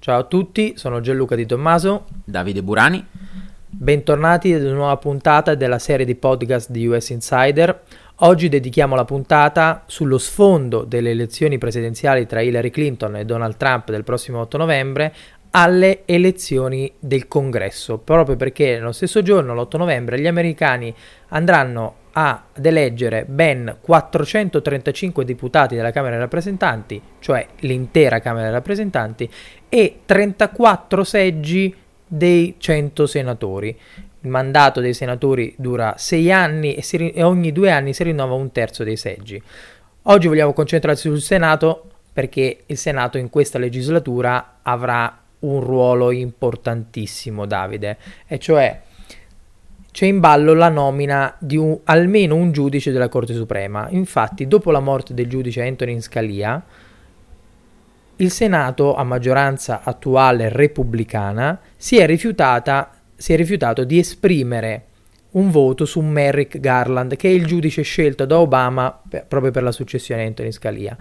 Ciao a tutti, sono Gianluca Di Tommaso, Davide Burani. Bentornati ad una nuova puntata della serie di podcast di US Insider. Oggi dedichiamo la puntata sullo sfondo delle elezioni presidenziali tra Hillary Clinton e Donald Trump del prossimo 8 novembre alle elezioni del Congresso, proprio perché nello stesso giorno, l'8 novembre, gli americani andranno ad eleggere ben 435 deputati della Camera dei rappresentanti, cioè l'intera Camera dei rappresentanti, e 34 seggi dei 100 senatori. Il mandato dei senatori dura 6 anni e, ri- e ogni due anni si rinnova un terzo dei seggi. Oggi vogliamo concentrarci sul Senato perché il Senato in questa legislatura avrà un ruolo importantissimo, Davide, e cioè c'è in ballo la nomina di un, almeno un giudice della Corte Suprema. Infatti, dopo la morte del giudice Antonin Scalia, il Senato, a maggioranza attuale repubblicana, si è, si è rifiutato di esprimere un voto su Merrick Garland, che è il giudice scelto da Obama per, proprio per la successione a Antonin Scalia.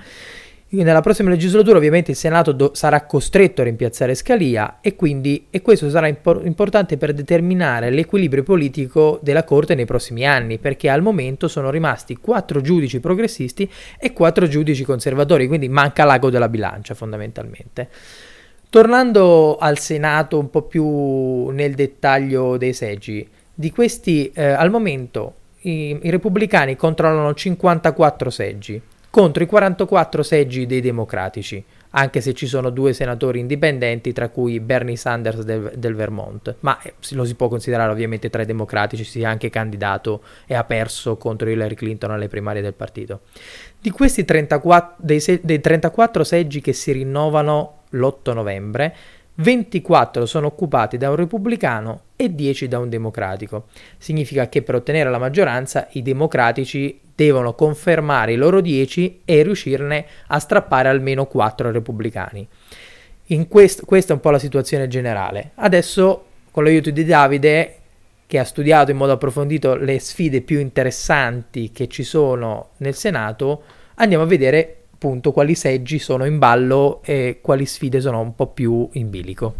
Nella prossima legislatura ovviamente il Senato do- sarà costretto a rimpiazzare Scalia e quindi e questo sarà impor- importante per determinare l'equilibrio politico della Corte nei prossimi anni, perché al momento sono rimasti quattro giudici progressisti e quattro giudici conservatori, quindi manca l'ago della bilancia fondamentalmente. Tornando al Senato un po' più nel dettaglio dei seggi, di questi eh, al momento i, i repubblicani controllano 54 seggi contro i 44 seggi dei democratici, anche se ci sono due senatori indipendenti, tra cui Bernie Sanders del, del Vermont, ma eh, lo si può considerare ovviamente tra i democratici, si è anche candidato e ha perso contro Hillary Clinton alle primarie del partito. Di questi 34, dei, dei 34 seggi che si rinnovano l'8 novembre, 24 sono occupati da un repubblicano e 10 da un democratico. Significa che per ottenere la maggioranza i democratici devono confermare i loro 10 e riuscirne a strappare almeno 4 repubblicani. Quest- questa è un po' la situazione generale. Adesso, con l'aiuto di Davide, che ha studiato in modo approfondito le sfide più interessanti che ci sono nel Senato, andiamo a vedere appunto quali seggi sono in ballo e quali sfide sono un po' più in bilico.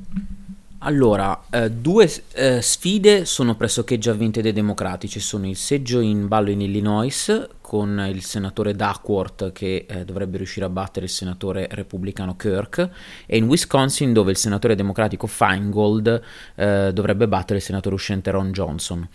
Allora, eh, due eh, sfide sono pressoché già vinte dai democratici, sono il seggio in ballo in Illinois con il senatore Duckworth che eh, dovrebbe riuscire a battere il senatore repubblicano Kirk e in Wisconsin dove il senatore democratico Feingold eh, dovrebbe battere il senatore uscente Ron Johnson.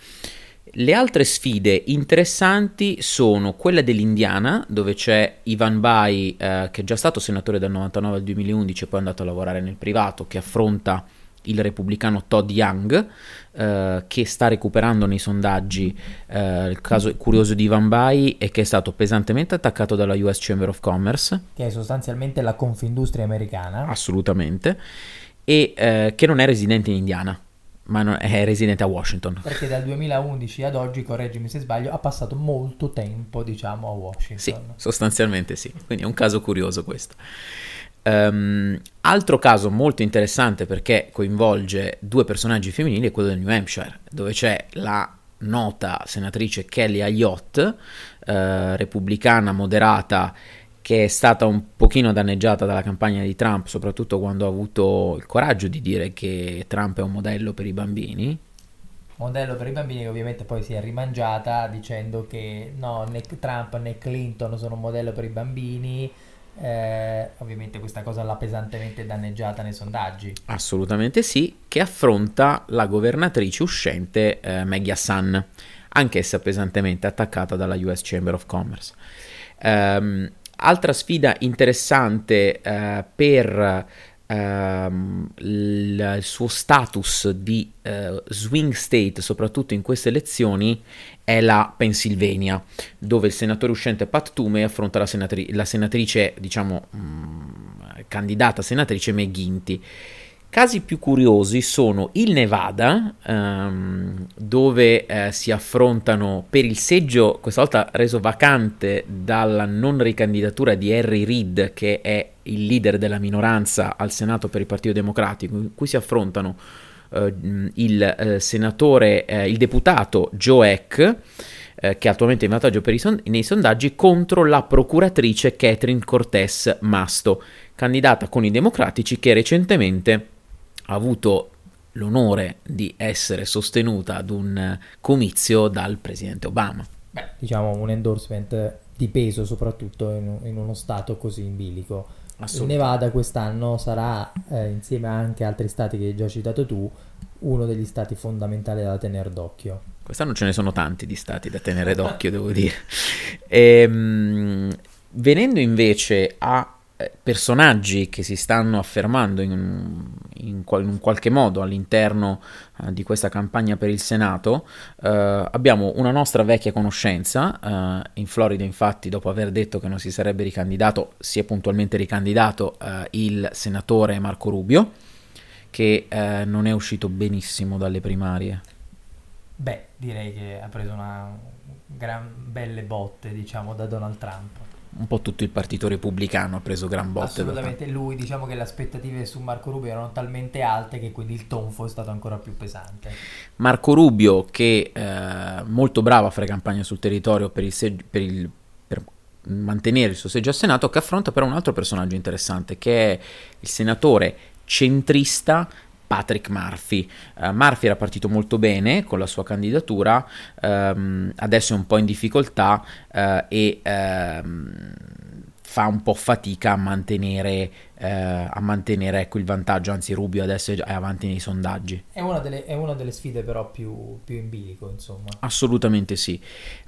Le altre sfide interessanti sono quella dell'Indiana, dove c'è Ivan Bai, eh, che è già stato senatore dal 99 al 2011 e poi è andato a lavorare nel privato, che affronta il repubblicano Todd Young, eh, che sta recuperando nei sondaggi. Eh, il caso curioso di Ivan Bai è che è stato pesantemente attaccato dalla US Chamber of Commerce. Che è sostanzialmente la confindustria americana. Assolutamente. E eh, che non è residente in Indiana ma non, è residente a Washington. Perché dal 2011 ad oggi, correggimi se sbaglio, ha passato molto tempo, diciamo, a Washington. Sì, sostanzialmente sì. Quindi è un caso curioso questo. Um, altro caso molto interessante perché coinvolge due personaggi femminili è quello del New Hampshire, dove c'è la nota senatrice Kelly Ayotte, uh, repubblicana moderata che è stata un pochino danneggiata dalla campagna di Trump, soprattutto quando ha avuto il coraggio di dire che Trump è un modello per i bambini. Modello per i bambini che ovviamente poi si è rimangiata dicendo che no, né Trump né Clinton sono un modello per i bambini. Eh, ovviamente questa cosa l'ha pesantemente danneggiata nei sondaggi. Assolutamente sì, che affronta la governatrice uscente eh, Maggie Hassan, anch'essa pesantemente attaccata dalla US Chamber of Commerce. Um, Altra sfida interessante eh, per ehm, il, suo status di eh, swing state, soprattutto in queste elezioni, è la Pennsylvania, dove il senatore uscente Pat Toomey affronta la, senatri- la senatrice, diciamo, mh, mm, candidata senatrice McGuinty. Casi più curiosi sono il Nevada, um, dove eh, si affrontano per il seggio, questa volta reso vacante dalla non ricandidatura di Harry Reid, che è il leader della minoranza al Senato per il Partito Democratico, in cui si affrontano uh, il eh, senatore, eh, il deputato Joe Eck, eh, che è attualmente in vantaggio son- nei sondaggi, contro la procuratrice Catherine Cortés Masto candidata con i democratici che recentemente avuto l'onore di essere sostenuta ad un comizio dal presidente Obama. Beh, diciamo un endorsement di peso soprattutto in, in uno stato così in bilico. Il Nevada quest'anno sarà, eh, insieme anche a altri stati che hai già citato tu, uno degli stati fondamentali da tenere d'occhio. Quest'anno ce ne sono tanti di stati da tenere d'occhio, devo dire. Ehm, venendo invece a eh, personaggi che si stanno affermando in, in, in un qualche modo all'interno uh, di questa campagna per il Senato, uh, abbiamo una nostra vecchia conoscenza, uh, in Florida infatti dopo aver detto che non si sarebbe ricandidato, si è puntualmente ricandidato il senatore Marco Rubio, che non è uscito benissimo dalle primarie. Beh, direi che ha preso una gran belle botte, diciamo, da Donald Trump un po' tutto il partito repubblicano ha preso gran botte. Assolutamente, lui diciamo che le aspettative su Marco Rubio erano talmente alte che quindi il tonfo è stato ancora più pesante. Marco Rubio che eh, molto bravo a fare campagna sul territorio per, il seg- per, il, per mantenere il suo seggio al Senato, che affronta però un altro personaggio interessante che è il senatore centrista Patrick Murphy. Uh, Murphy era partito molto bene con la sua candidatura, um, adesso è un po' in difficoltà uh, e um, fa un po' fatica a mantenere, uh, a mantenere ecco, il vantaggio, anzi Rubio adesso è avanti nei sondaggi. È una delle, è una delle sfide però più, più in bilico, insomma. Assolutamente sì,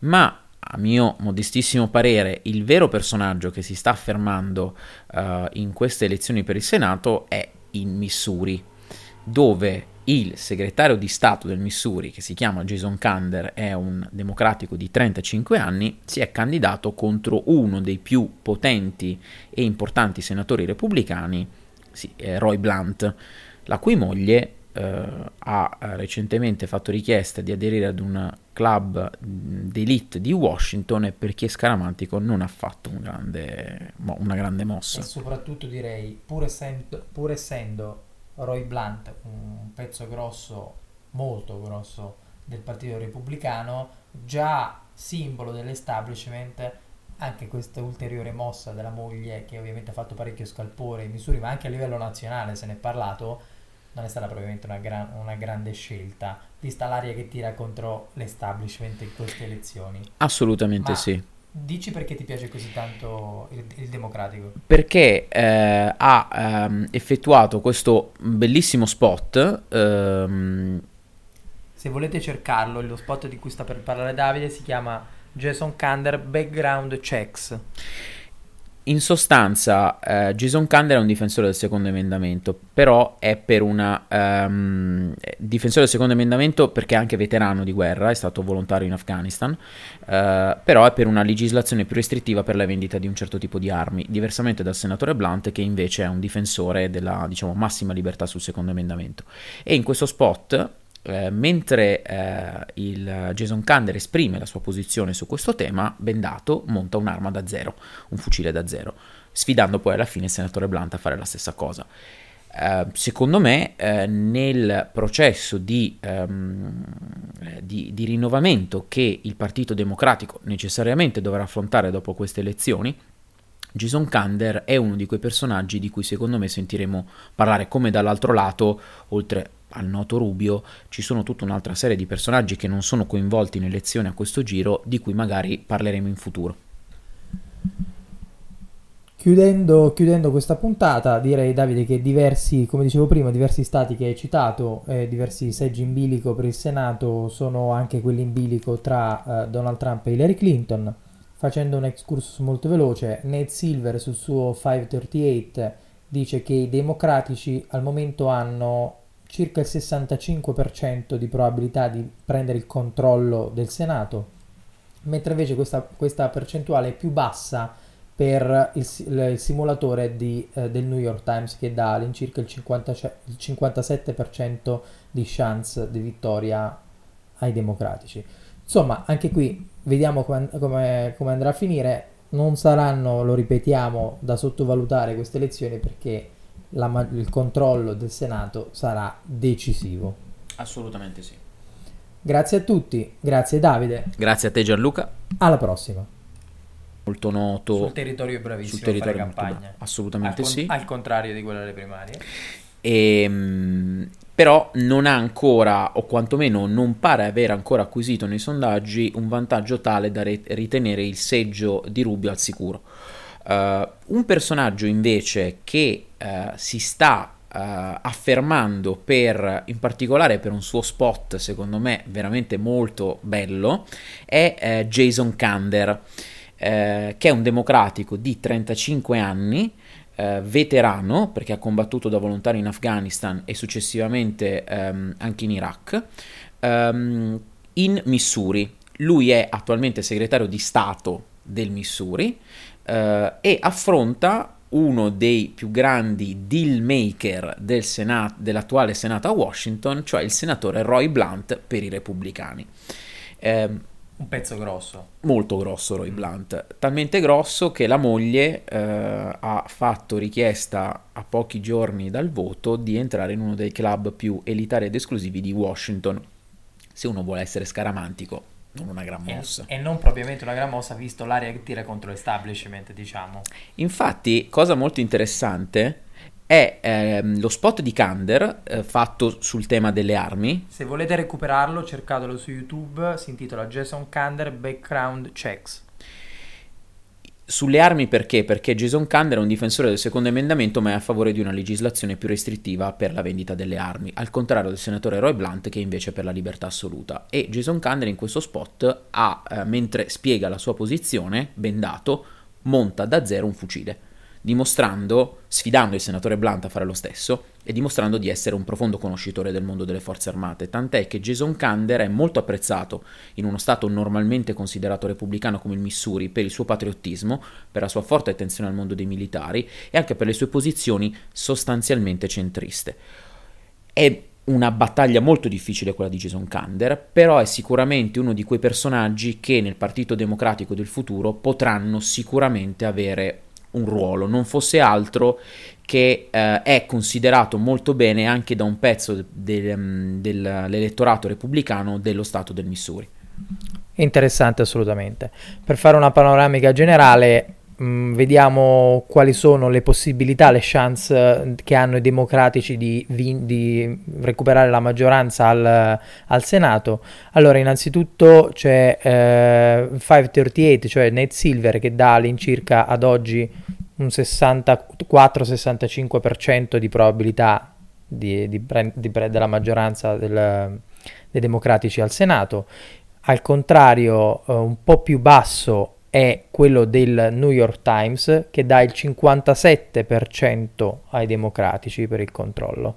ma a mio modestissimo parere, il vero personaggio che si sta affermando uh, in queste elezioni per il Senato è in Missouri dove il segretario di Stato del Missouri, che si chiama Jason Kander, è un democratico di 35 anni, si è candidato contro uno dei più potenti e importanti senatori repubblicani, sì, Roy Blunt, la cui moglie eh, ha recentemente fatto richiesta di aderire ad un club d'elite di Washington e perché Scaramantico non ha fatto un grande, una grande mossa. E soprattutto direi, pur essendo, pur essendo Roy Blunt, un pezzo grosso, molto grosso del Partito Repubblicano, già simbolo dell'establishment, anche questa ulteriore mossa della moglie che ovviamente ha fatto parecchio scalpore in Missouri, ma anche a livello nazionale se ne è parlato, non è stata probabilmente una, gran, una grande scelta, vista l'aria che tira contro l'establishment in queste elezioni. Assolutamente ma sì Dici perché ti piace così tanto il, il democratico? Perché eh, ha ehm, effettuato questo bellissimo spot. Ehm... Se volete cercarlo, lo spot di cui sta per parlare Davide si chiama Jason Kander Background Checks. In sostanza, eh, Jason Kander è un difensore del secondo emendamento, però è per una um, difensore del secondo emendamento perché è anche veterano di guerra, è stato volontario in Afghanistan, uh, però è per una legislazione più restrittiva per la vendita di un certo tipo di armi, diversamente dal senatore Blunt che invece è un difensore della diciamo, massima libertà sul secondo emendamento. E in questo spot eh, mentre eh, il Jason Kander esprime la sua posizione su questo tema, Bendato monta un'arma da zero, un fucile da zero, sfidando poi alla fine il senatore Blunt a fare la stessa cosa. Uh, secondo me uh, nel processo di, um, di, di, rinnovamento che il Partito Democratico necessariamente dovrà affrontare dopo queste elezioni, Jason Kander è uno di quei personaggi di cui secondo me sentiremo parlare come dall'altro lato, oltre al noto Rubio, ci sono tutta un'altra serie di personaggi che non sono coinvolti in elezioni a questo giro, di cui magari parleremo in futuro. Chiudendo, chiudendo, questa puntata, direi Davide che diversi, come dicevo prima, diversi stati che hai citato, eh, diversi seggi in bilico per il Senato sono anche quelli in bilico tra eh, Donald Trump e Hillary Clinton. Facendo un excursus molto veloce, Nate Silver sul suo 538 dice che i democratici al momento hanno circa il 65% di probabilità di prendere il controllo del Senato, mentre invece questa, questa percentuale è più bassa per il, il simulatore di, eh, del New York Times che dà all'incirca il, 50, il 57% di chance di vittoria ai democratici. Insomma, anche qui vediamo come, come, come andrà a finire. Non saranno, lo ripetiamo, da sottovalutare queste elezioni perché la, il controllo del Senato sarà decisivo. Assolutamente sì. Grazie a tutti, grazie Davide. Grazie a te Gianluca. Alla prossima. molto noto. Sul territorio bravissimo sul territorio campagna. Assolutamente al, con- sì. al contrario di quella delle primarie. E, mh, però non ha ancora, o quantomeno non pare aver ancora acquisito nei sondaggi un vantaggio tale da re- ritenere il seggio di Rubio al sicuro. Uh, un personaggio invece che uh, si sta uh, affermando per, in particolare per un suo spot, secondo me veramente molto bello, è eh, Jason Kander, eh, che è un democratico di 35 anni eh, veterano perché ha combattuto da volontario in Afghanistan e successivamente ehm, anche in Iraq, ehm, in Missouri. Lui è attualmente segretario di Stato del Missouri eh, e affronta uno dei più grandi deal maker del Senato, dell'attuale Senato a Washington, cioè il senatore Roy Blunt per i repubblicani. Eh, un pezzo grosso. Molto grosso Roy Blunt, talmente grosso che la moglie eh, ha fatto richiesta a pochi giorni dal voto di entrare in uno dei club più elitari ed esclusivi di Washington. Se uno vuole essere scaramantico, non una gran mossa. E, e non propriamente una gran mossa, visto l'aria che tira contro l'establishment, diciamo. Infatti, cosa molto interessante è ehm, lo spot di Kander eh, fatto sul tema delle armi. Se volete recuperarlo, cercatelo su YouTube, si intitola Jason Kander Background Checks. Sulle armi perché? Perché Jason Kander è un difensore del secondo emendamento ma è a favore di una legislazione più restrittiva per la vendita delle armi, al contrario del senatore Roy Blunt che è invece per la libertà assoluta. E Jason Kander in questo spot ha, eh, mentre spiega la sua posizione, bendato, monta da zero un fucile dimostrando, sfidando il senatore Blunt a fare lo stesso e dimostrando di essere un profondo conoscitore del mondo delle forze armate, tant'è che Jason Kander è molto apprezzato in uno stato normalmente considerato repubblicano come il Missouri per il suo patriottismo, per la sua forte attenzione al mondo dei militari e anche per le sue posizioni sostanzialmente centriste. È una battaglia molto difficile quella di Jason Kander, però è sicuramente uno di quei personaggi che nel Partito Democratico del futuro potranno sicuramente avere un ruolo, non fosse altro che eh, è considerato molto bene anche da un pezzo del, mm, dell'elettorato repubblicano dello Stato del Missouri. Interessante assolutamente. Per fare una panoramica generale, mh, mm, vediamo quali sono le possibilità, le chance che hanno i democratici di, di recuperare la maggioranza al, al, Senato. Allora, innanzitutto c'è eh, 538, cioè Nate Silver, che dà all'incirca ad oggi un 64-65% di probabilità di, di, di, della maggioranza del, dei democratici al Senato. Al contrario, eh, un po' più basso è quello del New York Times che dà il 57% ai democratici per il controllo.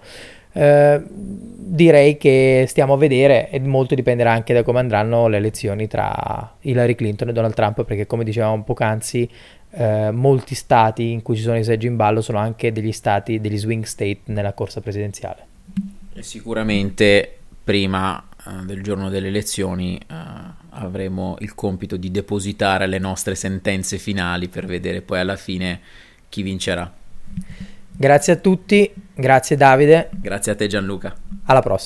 Eh, direi che stiamo a vedere e molto dipenderà anche da come andranno le elezioni tra Hillary Clinton e Donald Trump perché come dicevamo poc'anzi eh, molti stati in cui ci sono i seggi in ballo sono anche degli stati, degli swing state nella corsa presidenziale. Sicuramente prima uh, del giorno delle elezioni uh, avremo il compito di depositare le nostre sentenze finali per vedere poi alla fine chi vincerà. Grazie a tutti, grazie Davide. Grazie a te Gianluca. Alla prossima.